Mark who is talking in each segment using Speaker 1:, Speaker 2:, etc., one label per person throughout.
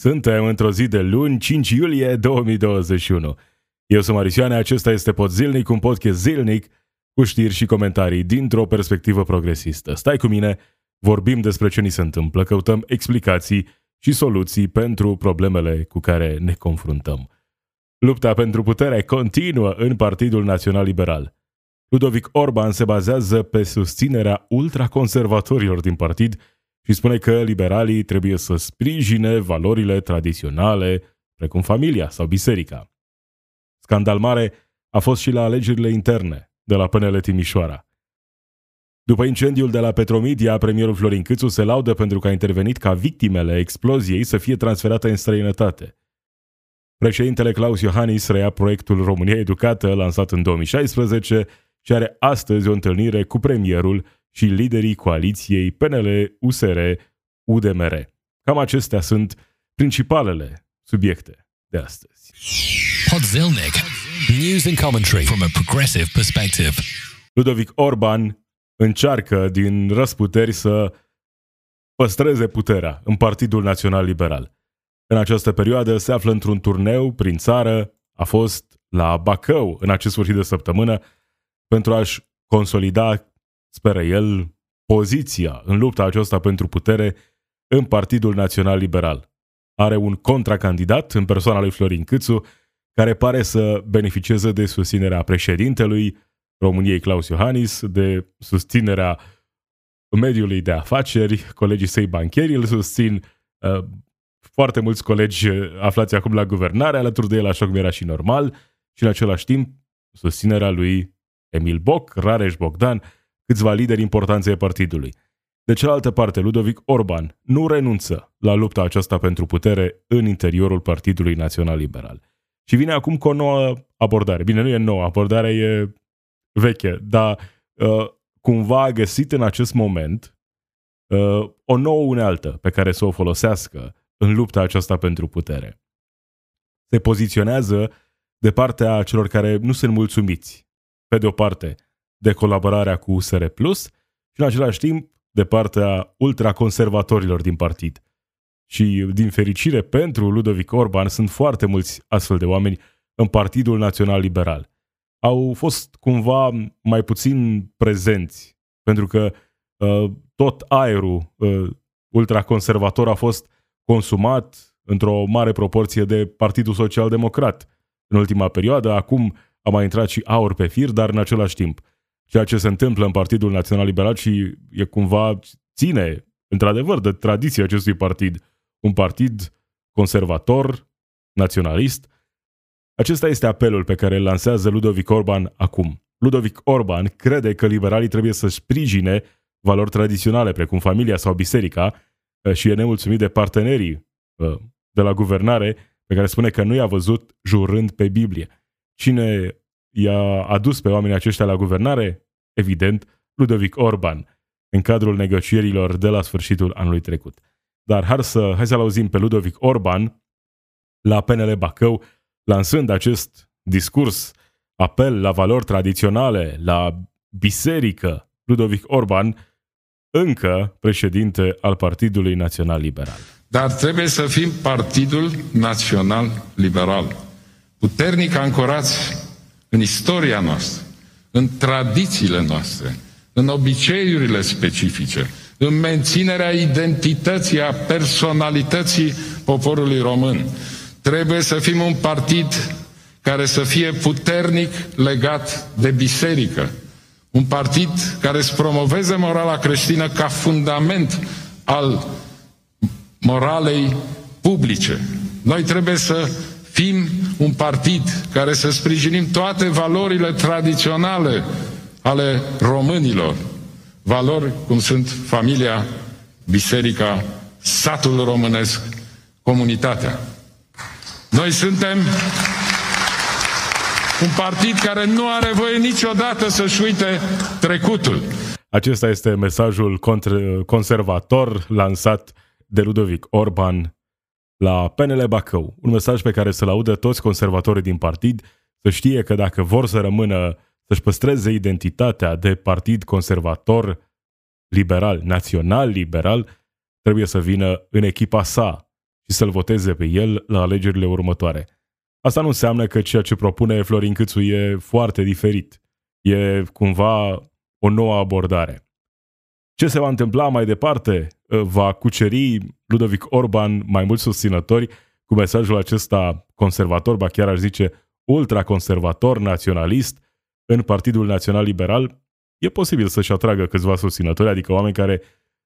Speaker 1: Suntem într-o zi de luni, 5 iulie 2021. Eu sunt Marisioane, acesta este Pod Zilnic, un podcast zilnic cu știri și comentarii dintr-o perspectivă progresistă. Stai cu mine, vorbim despre ce ni se întâmplă, căutăm explicații și soluții pentru problemele cu care ne confruntăm. Lupta pentru putere continuă în Partidul Național Liberal. Ludovic Orban se bazează pe susținerea ultraconservatorilor din partid și spune că liberalii trebuie să sprijine valorile tradiționale, precum familia sau biserica. Scandal mare a fost și la alegerile interne de la PNL Timișoara. După incendiul de la Petromedia, premierul Florin Câțu se laudă pentru că a intervenit ca victimele exploziei să fie transferate în străinătate. Președintele Claus Iohannis reia proiectul România Educată, lansat în 2016, și are astăzi o întâlnire cu premierul și liderii coaliției PNL-USR-UDMR. Cam acestea sunt principalele subiecte de astăzi.
Speaker 2: Podzilnic. News and commentary from a progressive perspective.
Speaker 1: Ludovic Orban încearcă din răsputeri să păstreze puterea în Partidul Național Liberal. În această perioadă se află într-un turneu prin țară, a fost la Bacău în acest sfârșit de săptămână pentru a-și consolida speră el, poziția în lupta aceasta pentru putere în Partidul Național Liberal. Are un contracandidat în persoana lui Florin Câțu, care pare să beneficieze de susținerea președintelui României Claus Iohannis, de susținerea mediului de afaceri, colegii săi bancheri îl susțin, uh, foarte mulți colegi aflați acum la guvernare alături de el, așa cum era și normal, și în același timp susținerea lui Emil Boc, Rareș Bogdan, câțiva lideri importanți ai partidului. De cealaltă parte, Ludovic Orban nu renunță la lupta aceasta pentru putere în interiorul Partidului Național Liberal. Și vine acum cu o nouă abordare. Bine, nu e nouă, abordarea e veche, dar uh, cumva a găsit în acest moment uh, o nouă unealtă pe care să o folosească în lupta aceasta pentru putere. Se poziționează de partea celor care nu sunt mulțumiți, pe de o parte, de colaborarea cu USR Plus și în același timp de partea ultraconservatorilor din partid. Și din fericire pentru Ludovic Orban sunt foarte mulți astfel de oameni în Partidul Național Liberal. Au fost cumva mai puțin prezenți, pentru că uh, tot aerul uh, ultraconservator a fost consumat într-o mare proporție de Partidul Social Democrat în ultima perioadă. Acum a mai intrat și aur pe fir, dar în același timp ceea ce se întâmplă în Partidul Național Liberal și e cumva ține, într-adevăr, de tradiția acestui partid. Un partid conservator, naționalist. Acesta este apelul pe care îl lansează Ludovic Orban acum. Ludovic Orban crede că liberalii trebuie să sprijine valori tradiționale, precum familia sau biserica, uh, și e nemulțumit de partenerii uh, de la guvernare, pe care spune că nu i-a văzut jurând pe Biblie. Cine i-a adus pe oamenii aceștia la guvernare? Evident, Ludovic Orban, în cadrul negocierilor de la sfârșitul anului trecut. Dar hai să, hai să-l auzim pe Ludovic Orban la PNL Bacău, lansând acest discurs, apel la valori tradiționale, la biserică. Ludovic Orban, încă președinte al Partidului Național Liberal.
Speaker 3: Dar trebuie să fim Partidul Național Liberal, puternic ancorați în istoria noastră, în tradițiile noastre, în obiceiurile specifice, în menținerea identității, a personalității poporului român. Trebuie să fim un partid care să fie puternic legat de biserică. Un partid care să promoveze morala creștină ca fundament al moralei publice. Noi trebuie să fim un partid care să sprijinim toate valorile tradiționale ale românilor. Valori cum sunt familia, biserica, satul românesc, comunitatea. Noi suntem un partid care nu are voie niciodată să-și uite trecutul.
Speaker 1: Acesta este mesajul conservator lansat de Ludovic Orban la PNL Bacău, un mesaj pe care să-l audă toți conservatorii din partid, să știe că dacă vor să rămână, să-și păstreze identitatea de partid conservator, liberal, național liberal, trebuie să vină în echipa sa și să-l voteze pe el la alegerile următoare. Asta nu înseamnă că ceea ce propune Florin Câțu e foarte diferit. E cumva o nouă abordare. Ce se va întâmpla mai departe? Va cuceri Ludovic Orban mai mulți susținători cu mesajul acesta conservator, ba chiar aș zice ultraconservator, naționalist, în Partidul Național Liberal? E posibil să-și atragă câțiva susținători, adică oameni care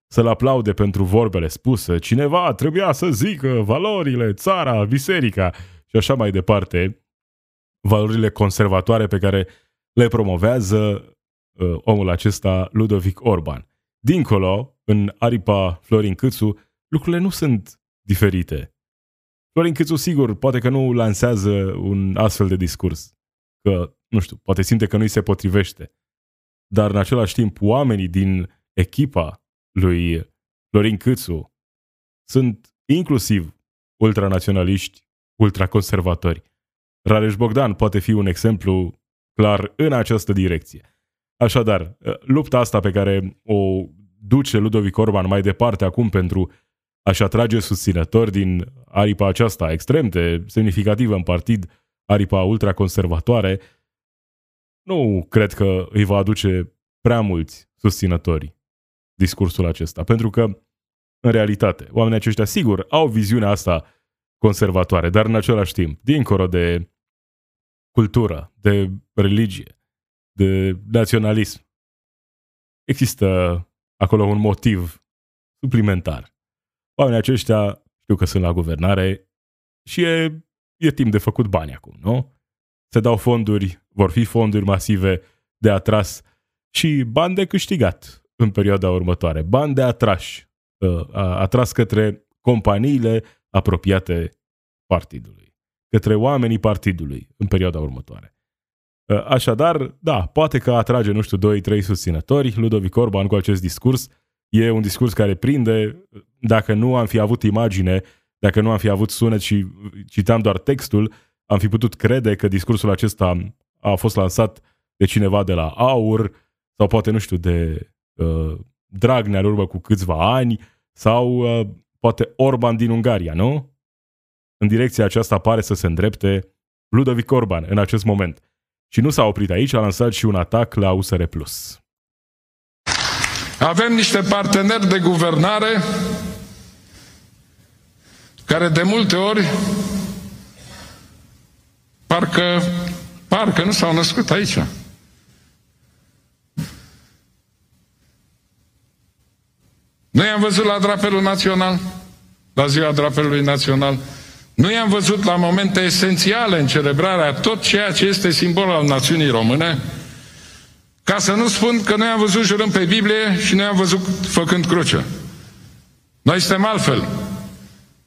Speaker 1: să-l aplaude pentru vorbele spuse. Cineva trebuia să zică valorile, țara, biserica și așa mai departe, valorile conservatoare pe care le promovează uh, omul acesta, Ludovic Orban. Dincolo, în aripa Florin Câțu, lucrurile nu sunt diferite. Florin Câțu, sigur, poate că nu lansează un astfel de discurs, că, nu știu, poate simte că nu-i se potrivește, dar în același timp oamenii din echipa lui Florin Câțu sunt inclusiv ultranaționaliști, ultraconservatori. Rareș Bogdan poate fi un exemplu clar în această direcție. Așadar, lupta asta pe care o duce Ludovic Orban mai departe acum pentru a-și atrage susținători din aripa aceasta extrem de semnificativă în partid, aripa ultraconservatoare, nu cred că îi va aduce prea mulți susținători discursul acesta. Pentru că, în realitate, oamenii aceștia, sigur, au viziunea asta conservatoare, dar în același timp, dincolo de cultură, de religie, de naționalism, există acolo un motiv suplimentar. Oamenii aceștia știu că sunt la guvernare și e, e timp de făcut bani acum, nu? Se dau fonduri, vor fi fonduri masive de atras și bani de câștigat în perioada următoare. Bani de atrași, uh, atras către companiile apropiate partidului, către oamenii partidului în perioada următoare. Uh, așadar, da, poate că atrage, nu știu, 2-3 susținători. Ludovic Orban cu acest discurs e un discurs care prinde. Dacă nu am fi avut imagine, dacă nu am fi avut sunet și citam doar textul, am fi putut crede că discursul acesta a fost lansat de cineva de la AUR sau poate, nu știu, de uh, Dragnea în urmă cu câțiva ani sau uh, poate Orban din Ungaria, nu? În direcția aceasta pare să se îndrepte Ludovic Orban în acest moment. Și nu s-a oprit aici, a lansat și un atac la USR+.
Speaker 3: Avem niște parteneri de guvernare care de multe ori parcă, parcă nu s-au născut aici. Nu i-am văzut la drapelul național, la ziua drapelului național. Nu i-am văzut la momente esențiale în celebrarea tot ceea ce este simbol al națiunii române, ca să nu spun că nu i-am văzut jurând pe Biblie și nu i-am văzut făcând cruce. Noi suntem altfel.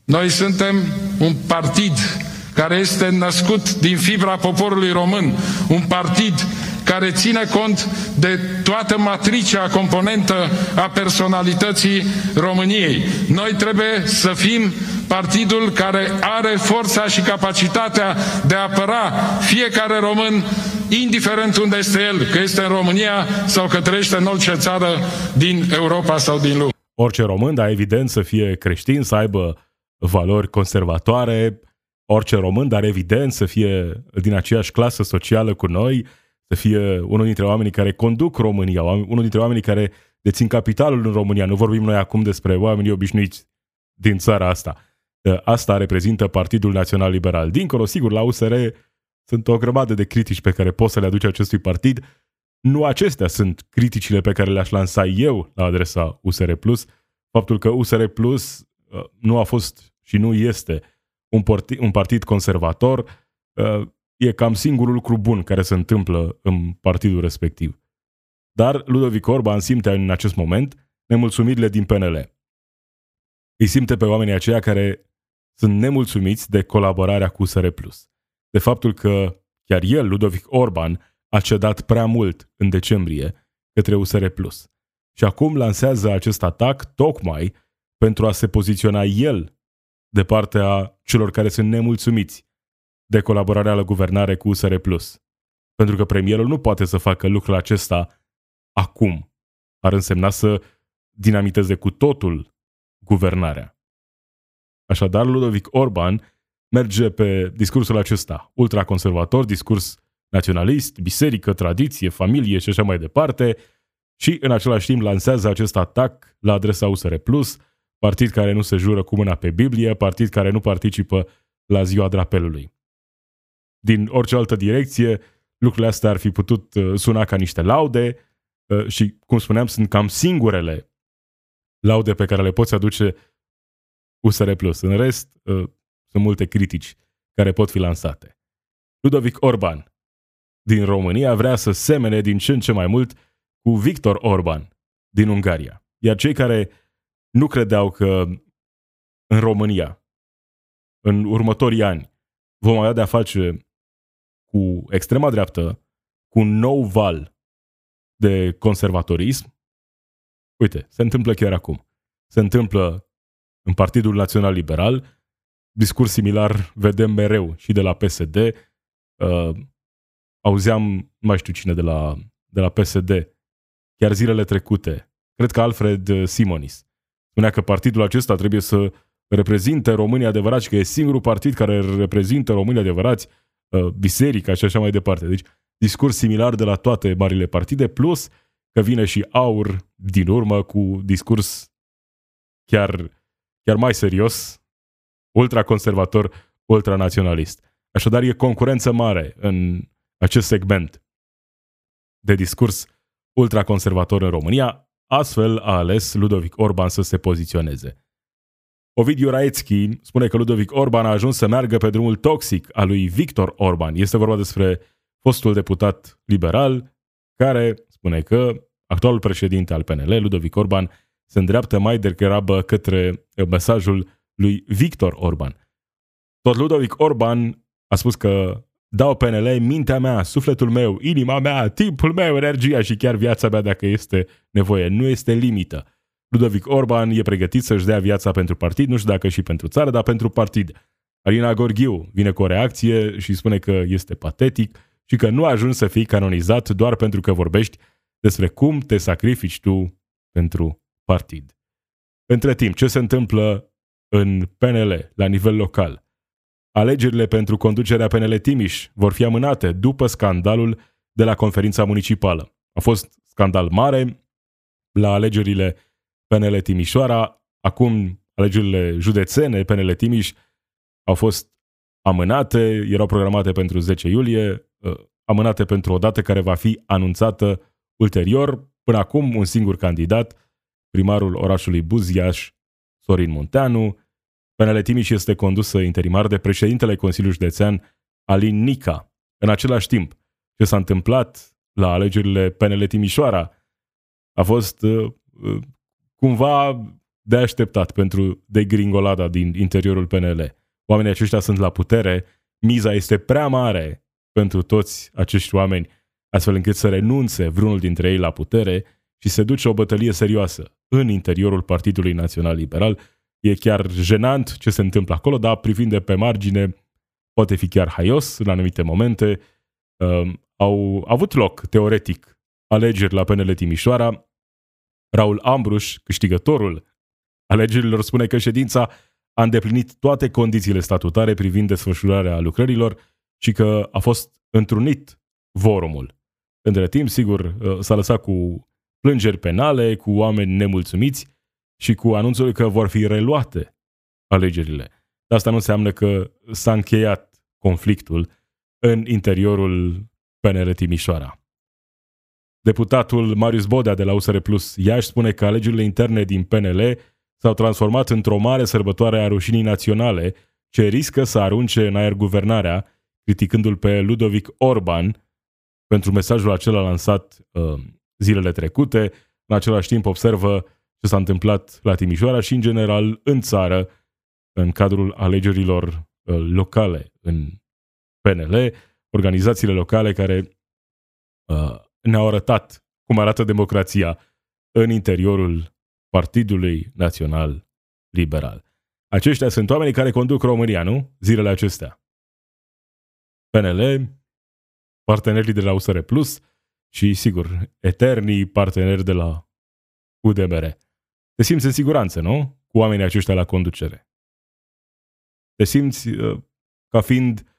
Speaker 3: Noi suntem un partid care este născut din fibra poporului român, un partid care ține cont de toată matricea componentă a personalității României. Noi trebuie să fim partidul care are forța și capacitatea de a apăra fiecare român, indiferent unde este el, că este în România sau că trăiește în orice țară din Europa sau din lume.
Speaker 1: Orice român, dar evident să fie creștin, să aibă valori conservatoare, orice român, dar evident să fie din aceeași clasă socială cu noi, să fie unul dintre oamenii care conduc România, unul dintre oamenii care dețin capitalul în România. Nu vorbim noi acum despre oamenii obișnuiți din țara asta. Asta reprezintă Partidul Național Liberal. Dincolo, sigur, la USR sunt o grămadă de critici pe care poți să le aduci acestui partid. Nu acestea sunt criticile pe care le-aș lansa eu la adresa USR+. Faptul că USR Plus uh, nu a fost și nu este un partid, un partid conservator uh, e cam singurul lucru bun care se întâmplă în partidul respectiv. Dar Ludovic Orban simte în acest moment nemulțumirile din PNL. Îi simte pe oamenii aceia care sunt nemulțumiți de colaborarea cu USR+. De faptul că chiar el, Ludovic Orban, a cedat prea mult în decembrie către USR+. Și acum lansează acest atac tocmai pentru a se poziționa el de partea celor care sunt nemulțumiți de colaborarea la guvernare cu USR+. Pentru că premierul nu poate să facă lucrul acesta acum. Ar însemna să dinamiteze cu totul guvernarea. Așadar, Ludovic Orban merge pe discursul acesta, ultraconservator, discurs naționalist, biserică, tradiție, familie și așa mai departe, și în același timp lansează acest atac la adresa USR Plus, partid care nu se jură cu mâna pe Biblie, partid care nu participă la ziua drapelului. Din orice altă direcție, lucrurile astea ar fi putut uh, suna ca niște laude uh, și, cum spuneam, sunt cam singurele laude pe care le poți aduce USR Plus. În rest, uh, sunt multe critici care pot fi lansate. Ludovic Orban din România vrea să semene din ce în ce mai mult cu Victor Orban din Ungaria. Iar cei care nu credeau că în România, în următorii ani, vom avea de-a face cu extrema dreaptă, cu un nou val de conservatorism, uite, se întâmplă chiar acum. Se întâmplă în Partidul Național Liberal, discurs similar vedem mereu și de la PSD. Uh, auzeam, nu mai știu cine de la, de la PSD, chiar zilele trecute, cred că Alfred Simonis, spunea că partidul acesta trebuie să reprezinte românii adevărați și că e singurul partid care reprezintă românii adevărați, uh, biserica și așa mai departe. Deci discurs similar de la toate marile partide, plus că vine și aur din urmă cu discurs chiar, chiar mai serios, ultraconservator, ultranaționalist. Așadar, e concurență mare în acest segment de discurs ultraconservator în România, astfel a ales Ludovic Orban să se poziționeze. Ovidiu Raetski spune că Ludovic Orban a ajuns să meargă pe drumul toxic al lui Victor Orban. Este vorba despre fostul deputat liberal care spune că actualul președinte al PNL, Ludovic Orban, se îndreaptă mai degrabă către mesajul lui Victor Orban. Tot Ludovic Orban a spus că dau PNL mintea mea, sufletul meu, inima mea, timpul meu, energia și chiar viața mea dacă este nevoie. Nu este limită. Ludovic Orban e pregătit să-și dea viața pentru partid, nu știu dacă și pentru țară, dar pentru partid. Alina Gorghiu vine cu o reacție și spune că este patetic și că nu ajungi să fii canonizat doar pentru că vorbești despre cum te sacrifici tu pentru partid. Între timp, ce se întâmplă în PNL, la nivel local? Alegerile pentru conducerea PNL Timiș vor fi amânate după scandalul de la conferința municipală. A fost scandal mare la alegerile PNL Timișoara, acum alegerile județene PNL Timiș au fost amânate, erau programate pentru 10 iulie, uh, amânate pentru o dată care va fi anunțată ulterior. Până acum, un singur candidat, primarul orașului Buziaș, Sorin Munteanu, PNL Timiș este condusă interimar de președintele Consiliului Județean Alin Nica. În același timp, ce s-a întâmplat la alegerile PNL Timișoara a fost uh, uh, cumva de așteptat pentru degringolada din interiorul PNL. Oamenii aceștia sunt la putere, miza este prea mare pentru toți acești oameni, astfel încât să renunțe vreunul dintre ei la putere și se duce o bătălie serioasă în interiorul Partidului Național Liberal, E chiar jenant ce se întâmplă acolo, dar privind de pe margine, poate fi chiar haios în anumite momente. Uh, au avut loc, teoretic, alegeri la PNL Timișoara. Raul Ambruș, câștigătorul alegerilor, spune că ședința a îndeplinit toate condițiile statutare privind desfășurarea lucrărilor și că a fost întrunit vorumul. Între timp, sigur, uh, s-a lăsat cu plângeri penale, cu oameni nemulțumiți, și cu anunțul că vor fi reluate alegerile. Dar asta nu înseamnă că s-a încheiat conflictul în interiorul PNL Timișoara. Deputatul Marius Bodea de la USR Plus Iași spune că alegerile interne din PNL s-au transformat într-o mare sărbătoare a rușinii naționale ce riscă să arunce în aer guvernarea, criticându-l pe Ludovic Orban pentru mesajul acela lansat uh, zilele trecute. În același timp observă ce s-a întâmplat la Timișoara și, în general, în țară, în cadrul alegerilor uh, locale în PNL, organizațiile locale care uh, ne-au arătat cum arată democrația în interiorul Partidului Național Liberal. Aceștia sunt oamenii care conduc România, nu? Zilele acestea. PNL, partenerii de la USR Plus și, sigur, eternii parteneri de la UDMR te simți în siguranță, nu? Cu oamenii aceștia la conducere. Te simți uh, ca fiind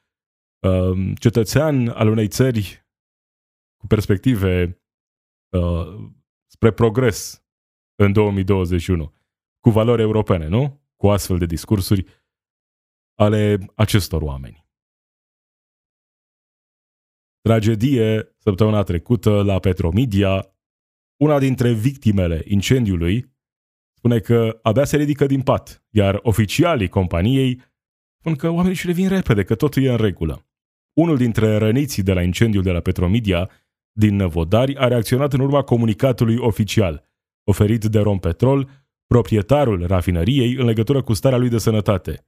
Speaker 1: uh, cetățean al unei țări cu perspective uh, spre progres în 2021, cu valori europene, nu? Cu astfel de discursuri ale acestor oameni. Tragedie săptămâna trecută la Petromedia, una dintre victimele incendiului spune că abia se ridică din pat, iar oficialii companiei spun că oamenii și revin repede, că totul e în regulă. Unul dintre răniții de la incendiul de la Petromedia din Năvodari a reacționat în urma comunicatului oficial oferit de Rompetrol, proprietarul rafinăriei, în legătură cu starea lui de sănătate.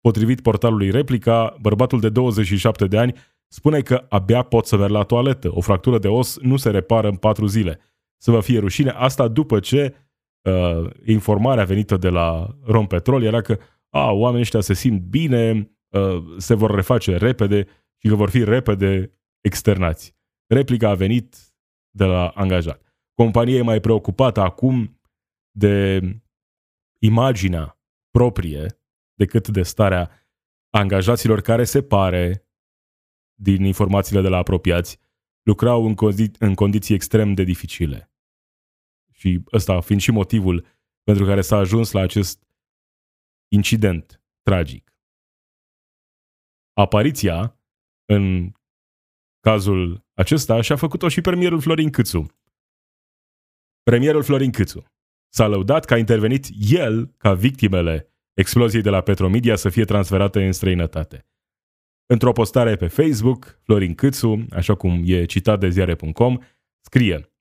Speaker 1: Potrivit portalului Replica, bărbatul de 27 de ani spune că abia pot să merg la toaletă. O fractură de os nu se repară în patru zile. Să vă fie rușine. Asta după ce uh, informarea venită de la Rompetrol era că a, oamenii ăștia se simt bine, uh, se vor reface repede și că vor fi repede externați. Replica a venit de la angajat. Compania e mai preocupată acum de imaginea proprie decât de starea angajaților care se pare, din informațiile de la apropiați, lucrau în, condi- în condiții extrem de dificile. Și ăsta fiind și motivul pentru care s-a ajuns la acest incident tragic. Apariția în cazul acesta și-a făcut-o și premierul Florin Câțu. Premierul Florin Câțu s-a lăudat că a intervenit el ca victimele exploziei de la Petromedia să fie transferate în străinătate. Într-o postare pe Facebook, Florin Câțu, așa cum e citat de ziare.com, scrie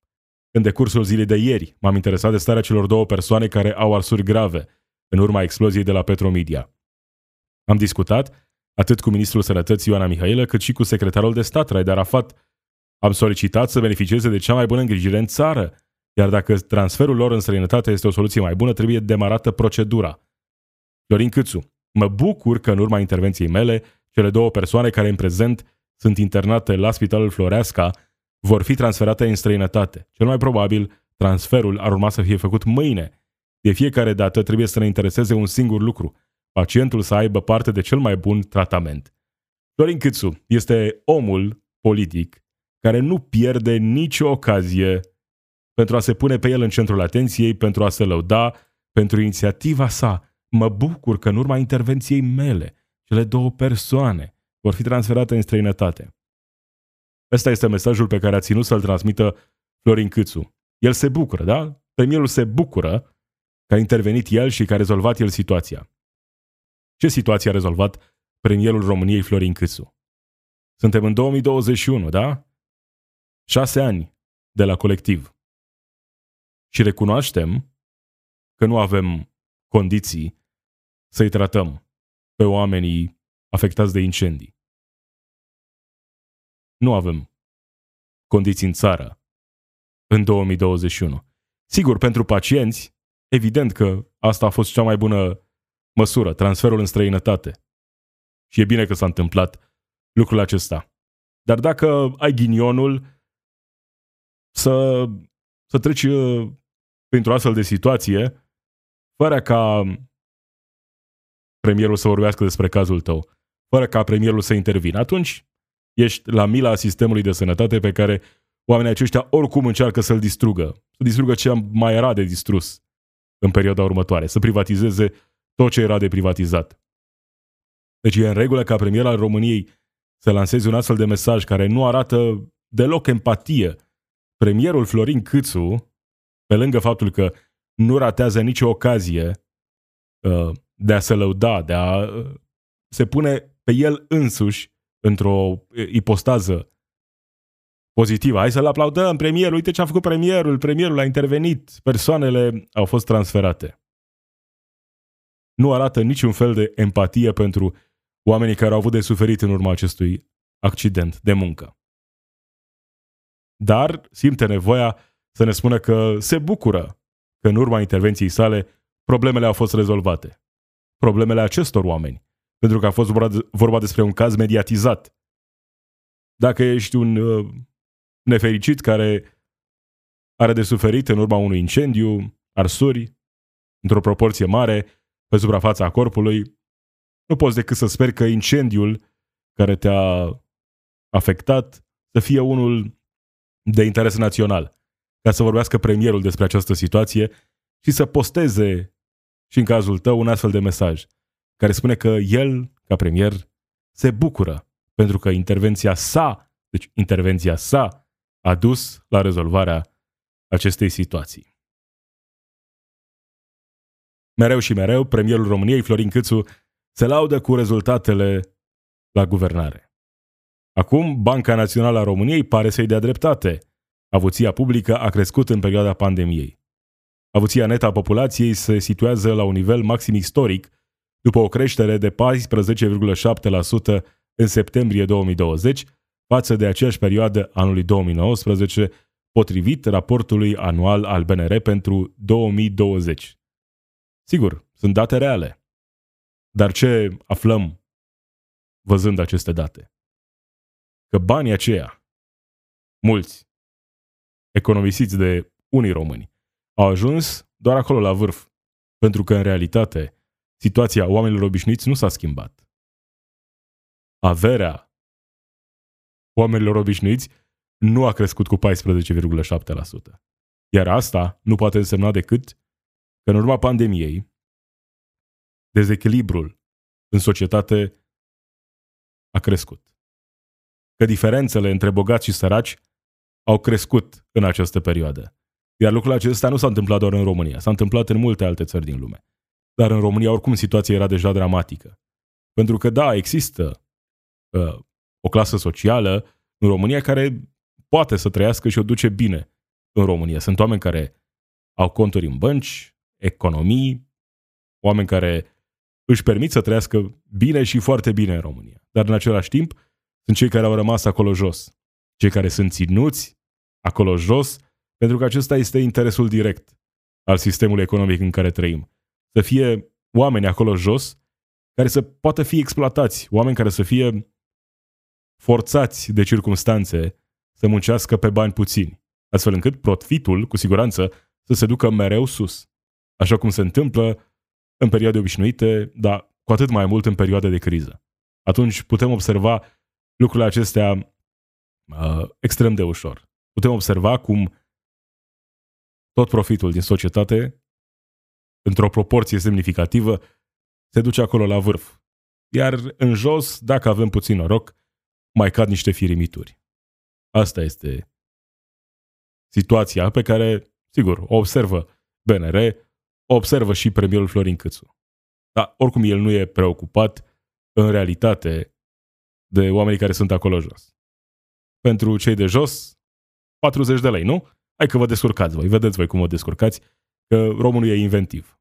Speaker 1: În decursul zilei de ieri m-am interesat de starea celor două persoane care au arsuri grave în urma exploziei de la Petromedia. Am discutat atât cu ministrul sănătății Ioana Mihailă, cât și cu secretarul de stat Raed Arafat. Am solicitat să beneficieze de cea mai bună îngrijire în țară, iar dacă transferul lor în străinătate este o soluție mai bună, trebuie demarată procedura. Florin Câțu, mă bucur că în urma intervenției mele, cele două persoane care în prezent sunt internate la Spitalul Floreasca vor fi transferate în străinătate. Cel mai probabil, transferul ar urma să fie făcut mâine. De fiecare dată trebuie să ne intereseze un singur lucru, pacientul să aibă parte de cel mai bun tratament. Florin Câțu este omul politic care nu pierde nicio ocazie pentru a se pune pe el în centrul atenției, pentru a se lăuda, pentru inițiativa sa. Mă bucur că în urma intervenției mele, cele două persoane vor fi transferate în străinătate. Ăsta este mesajul pe care a ținut să-l transmită Florin Câțu. El se bucură, da? Premierul se bucură că a intervenit el și că a rezolvat el situația. Ce situație a rezolvat premierul României Florin Câțu? Suntem în 2021, da? Șase ani de la colectiv și recunoaștem că nu avem condiții să-i tratăm pe oamenii afectați de incendii. Nu avem condiții în țară în 2021. Sigur, pentru pacienți, evident că asta a fost cea mai bună măsură, transferul în străinătate. Și e bine că s-a întâmplat lucrul acesta. Dar dacă ai ghinionul să, să treci printr-o astfel de situație, fără ca premierul să vorbească despre cazul tău, fără ca premierul să intervină, atunci ești la mila sistemului de sănătate pe care oamenii aceștia oricum încearcă să-l distrugă, să distrugă ce mai era de distrus în perioada următoare, să privatizeze tot ce era de privatizat. Deci e în regulă ca premier al României să lanseze un astfel de mesaj care nu arată deloc empatie. Premierul Florin Câțu pe lângă faptul că nu ratează nicio ocazie uh, de a se lăuda, de a uh, se pune pe el însuși într-o uh, ipostază pozitivă. Hai să-l aplaudăm, premierul, uite ce a făcut premierul, premierul a intervenit, persoanele au fost transferate. Nu arată niciun fel de empatie pentru oamenii care au avut de suferit în urma acestui accident de muncă. Dar simte nevoia să ne spună că se bucură că în urma intervenției sale problemele au fost rezolvate. Problemele acestor oameni, pentru că a fost vorba despre un caz mediatizat. Dacă ești un uh, nefericit care are de suferit în urma unui incendiu, arsuri, într-o proporție mare, pe suprafața corpului, nu poți decât să speri că incendiul care te-a afectat să fie unul de interes național, ca să vorbească premierul despre această situație și să posteze și în cazul tău un astfel de mesaj care spune că el, ca premier, se bucură pentru că intervenția sa, deci intervenția sa, a dus la rezolvarea acestei situații. Mereu și mereu, premierul României, Florin Câțu, se laudă cu rezultatele la guvernare. Acum, Banca Națională a României pare să-i dea dreptate. Avuția publică a crescut în perioada pandemiei. Avuția netă a populației se situează la un nivel maxim istoric, după o creștere de 14,7% în septembrie 2020 față de aceeași perioadă anului 2019, potrivit raportului anual al BNR pentru 2020. Sigur, sunt date reale. Dar ce aflăm văzând aceste date? Că banii aceia, mulți, economisiți de unii români, au ajuns doar acolo la vârf, pentru că în realitate situația oamenilor obișnuiți nu s-a schimbat. Averea oamenilor obișnuiți nu a crescut cu 14,7%. Iar asta nu poate însemna decât că în urma pandemiei, dezechilibrul în societate a crescut. Că diferențele între bogați și săraci au crescut în această perioadă. Iar lucrul acesta nu s-a întâmplat doar în România, s-a întâmplat în multe alte țări din lume. Dar în România, oricum, situația era deja dramatică. Pentru că, da, există uh, o clasă socială în România care poate să trăiască și o duce bine în România. Sunt oameni care au conturi în bănci, economii, oameni care își permit să trăiască bine și foarte bine în România. Dar în același timp sunt cei care au rămas acolo jos. Cei care sunt ținuți acolo jos, pentru că acesta este interesul direct al sistemului economic în care trăim. Să fie oameni acolo jos care să poată fi exploatați, oameni care să fie forțați de circumstanțe să muncească pe bani puțini, astfel încât profitul, cu siguranță, să se ducă mereu sus. Așa cum se întâmplă în perioade obișnuite, dar cu atât mai mult în perioade de criză. Atunci putem observa lucrurile acestea uh, extrem de ușor. Putem observa cum tot profitul din societate, într-o proporție semnificativă, se duce acolo la vârf. Iar în jos, dacă avem puțin noroc, mai cad niște firimituri. Asta este situația pe care, sigur, o observă BNR, o observă și premierul Florin Câțu. Dar oricum el nu e preocupat în realitate de oamenii care sunt acolo jos. Pentru cei de jos, 40 de lei, nu? Hai că vă descurcați voi, vedeți voi cum vă descurcați, că românul e inventiv.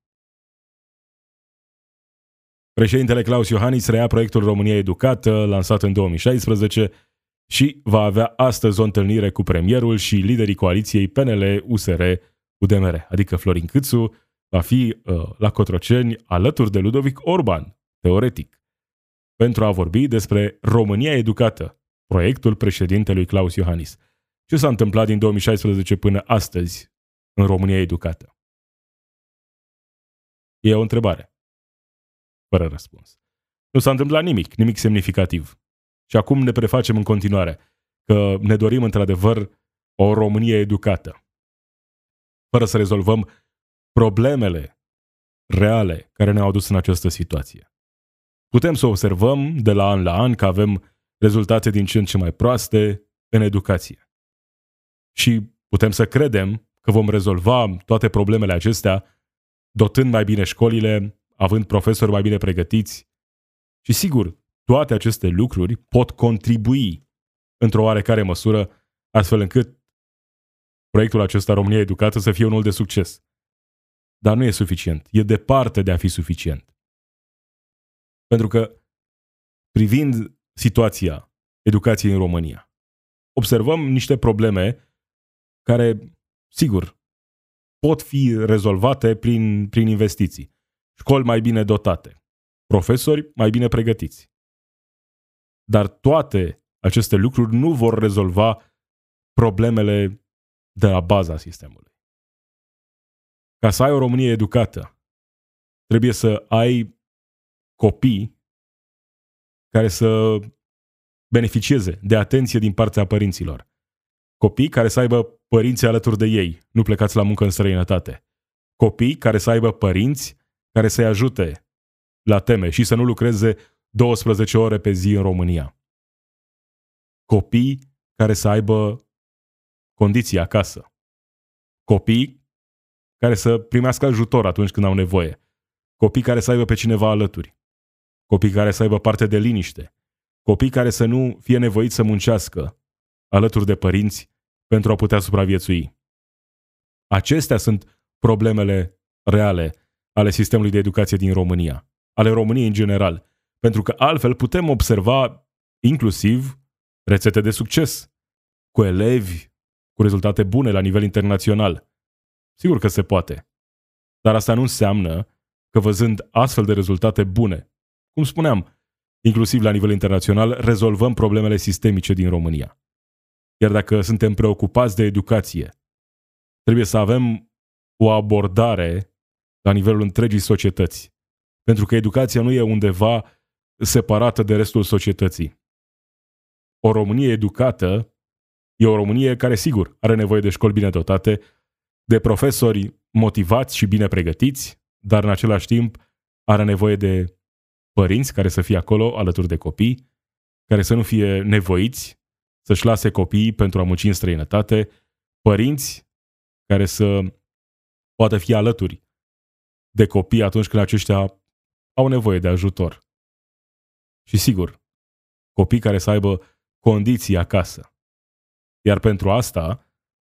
Speaker 1: Președintele Claus Iohannis reia proiectul România Educată, lansat în 2016, și va avea astăzi o întâlnire cu premierul și liderii coaliției PNL-USR-UDMR, adică Florin Câțu, va fi uh, la Cotroceni alături de Ludovic Orban, teoretic, pentru a vorbi despre România Educată, proiectul președintelui Claus Iohannis. Ce s-a întâmplat din 2016 până astăzi în România Educată? E o întrebare fără răspuns. Nu s-a întâmplat nimic, nimic semnificativ. Și acum ne prefacem în continuare că ne dorim într-adevăr o Românie educată, fără să rezolvăm problemele reale care ne-au adus în această situație. Putem să observăm de la an la an că avem rezultate din ce în ce mai proaste în educație. Și putem să credem că vom rezolva toate problemele acestea dotând mai bine școlile, având profesori mai bine pregătiți. Și sigur, toate aceste lucruri pot contribui într-o oarecare măsură, astfel încât proiectul acesta România Educată să fie unul de succes. Dar nu e suficient. E departe de a fi suficient. Pentru că, privind situația educației în România, observăm niște probleme care, sigur, pot fi rezolvate prin, prin investiții școli mai bine dotate, profesori mai bine pregătiți. Dar toate aceste lucruri nu vor rezolva problemele de la baza sistemului. Ca să ai o Românie educată, trebuie să ai copii care să beneficieze de atenție din partea părinților. Copii care să aibă părinții alături de ei, nu plecați la muncă în străinătate. Copii care să aibă părinți care să-i ajute la teme și să nu lucreze 12 ore pe zi în România. Copii care să aibă condiții acasă. Copii care să primească ajutor atunci când au nevoie. Copii care să aibă pe cineva alături. Copii care să aibă parte de liniște. Copii care să nu fie nevoiți să muncească alături de părinți pentru a putea supraviețui. Acestea sunt problemele reale ale sistemului de educație din România, ale României în general, pentru că altfel putem observa inclusiv rețete de succes cu elevi cu rezultate bune la nivel internațional. Sigur că se poate, dar asta nu înseamnă că văzând astfel de rezultate bune, cum spuneam, inclusiv la nivel internațional, rezolvăm problemele sistemice din România. Iar dacă suntem preocupați de educație, trebuie să avem o abordare la nivelul întregii societăți. Pentru că educația nu e undeva separată de restul societății. O Românie educată e o Românie care, sigur, are nevoie de școli bine dotate, de profesori motivați și bine pregătiți, dar în același timp are nevoie de părinți care să fie acolo alături de copii, care să nu fie nevoiți să-și lase copiii pentru a munci în străinătate, părinți care să poată fi alături de copii atunci când aceștia au nevoie de ajutor. Și sigur, copii care să aibă condiții acasă. Iar pentru asta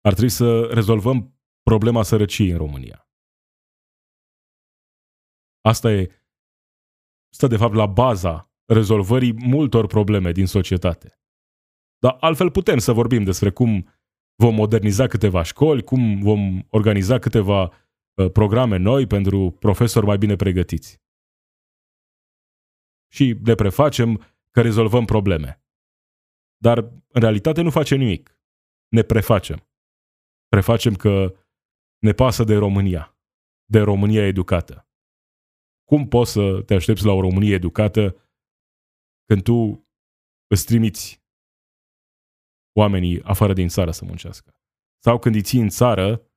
Speaker 1: ar trebui să rezolvăm problema sărăciei în România. Asta e, stă de fapt la baza rezolvării multor probleme din societate. Dar altfel putem să vorbim despre cum vom moderniza câteva școli, cum vom organiza câteva uh, programe noi pentru profesori mai bine pregătiți. Și le prefacem că rezolvăm probleme. Dar în realitate nu facem nimic. Ne prefacem. Prefacem că ne pasă de România, de România educată. Cum poți să te aștepți la o Românie educată când tu îți trimiți oamenii afară din țară să muncească. Sau când îi ții în țară,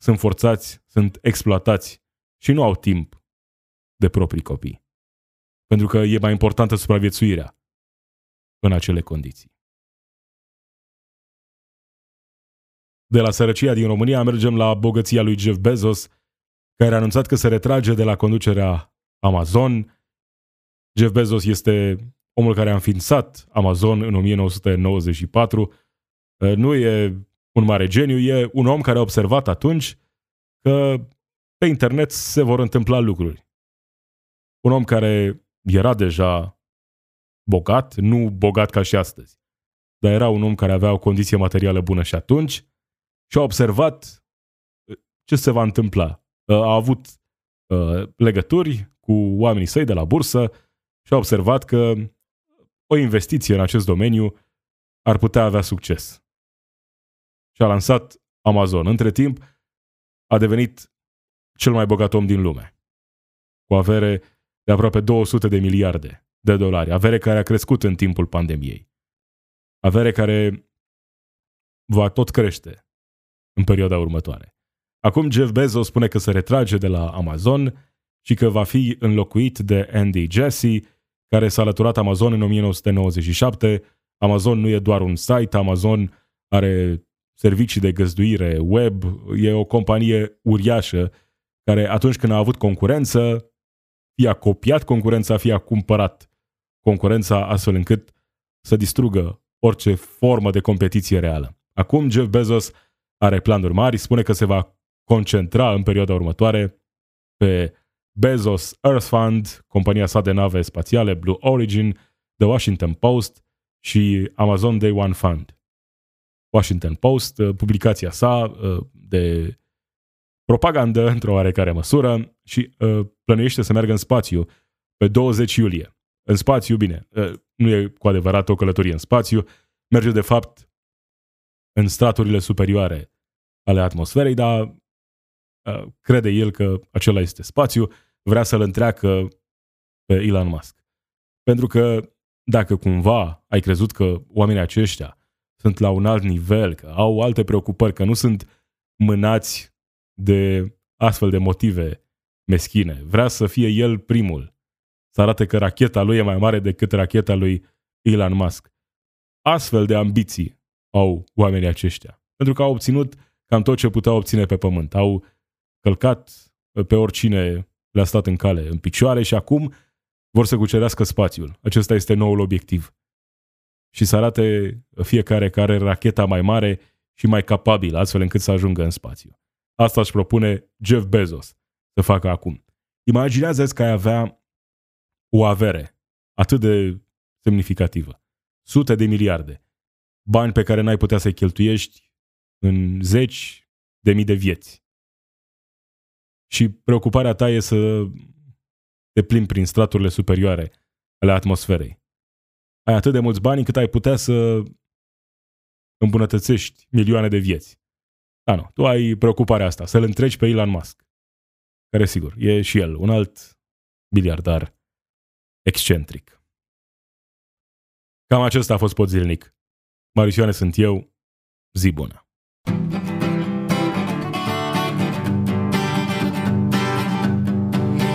Speaker 1: sunt forțați, sunt exploatați și nu au timp de proprii copii. Pentru că e mai importantă supraviețuirea în acele condiții. De la sărăcia din România mergem la bogăția lui Jeff Bezos, care a anunțat că se retrage de la conducerea Amazon. Jeff Bezos este omul care a înființat Amazon în 1994, uh, nu e un mare geniu, e un om care a observat atunci că pe internet se vor întâmpla lucruri. Un om care era deja bogat, nu bogat ca și astăzi, dar era un om care avea o condiție materială bună și atunci și a observat uh, ce se va întâmpla. Uh, a avut legături cu oamenii săi de la bursă și a observat că o investiție în acest domeniu ar putea avea succes. Și a lansat Amazon. Între timp, a devenit cel mai bogat om din lume, cu avere de aproape 200 de miliarde de dolari, avere care a crescut în timpul pandemiei, avere care va tot crește în perioada următoare. Acum Jeff Bezos spune că se retrage de la Amazon și că va fi înlocuit de Andy Jassy, care s-a alăturat Amazon în 1997. Amazon nu e doar un site, Amazon are servicii de găzduire web, e o companie uriașă care atunci când a avut concurență, fie a copiat concurența, fie a cumpărat concurența astfel încât să distrugă orice formă de competiție reală. Acum Jeff Bezos are planuri mari, spune că se va concentra în perioada următoare pe Bezos Earth Fund, compania sa de nave spațiale Blue Origin, The Washington Post și Amazon Day One Fund. Washington Post, uh, publicația sa uh, de propagandă într-o oarecare măsură și uh, plănuiește să meargă în spațiu pe 20 iulie. În spațiu, bine, nu e cu adevărat o călătorie în spațiu, merge de fapt în straturile superioare ale atmosferei, dar crede el că acela este spațiu vrea să-l întreacă pe Elon Musk. Pentru că dacă cumva ai crezut că oamenii aceștia sunt la un alt nivel, că au alte preocupări, că nu sunt mânați de astfel de motive meschine. Vrea să fie el primul, să arate că racheta lui e mai mare decât racheta lui Elon Musk. Astfel de ambiții au oamenii aceștia. Pentru că au obținut cam tot ce puteau obține pe pământ. Au călcat pe oricine le-a stat în cale, în picioare și acum vor să cucerească spațiul. Acesta este noul obiectiv. Și să arate fiecare care are racheta mai mare și mai capabil, astfel încât să ajungă în spațiu. Asta își propune Jeff Bezos să facă acum. imaginează că ai avea o avere atât de semnificativă. Sute de miliarde. Bani pe care n-ai putea să-i cheltuiești în zeci de mii de vieți. Și preocuparea ta e să te plimbi prin straturile superioare ale atmosferei. Ai atât de mulți bani cât ai putea să îmbunătățești milioane de vieți. Da, nu, tu ai preocuparea asta, să-l întregi pe Elon Musk, care, sigur, e și el un alt miliardar excentric. Cam acesta a fost pot zilnic. Marisioane sunt eu, zi bună!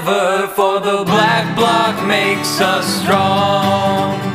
Speaker 4: for the black block makes us strong.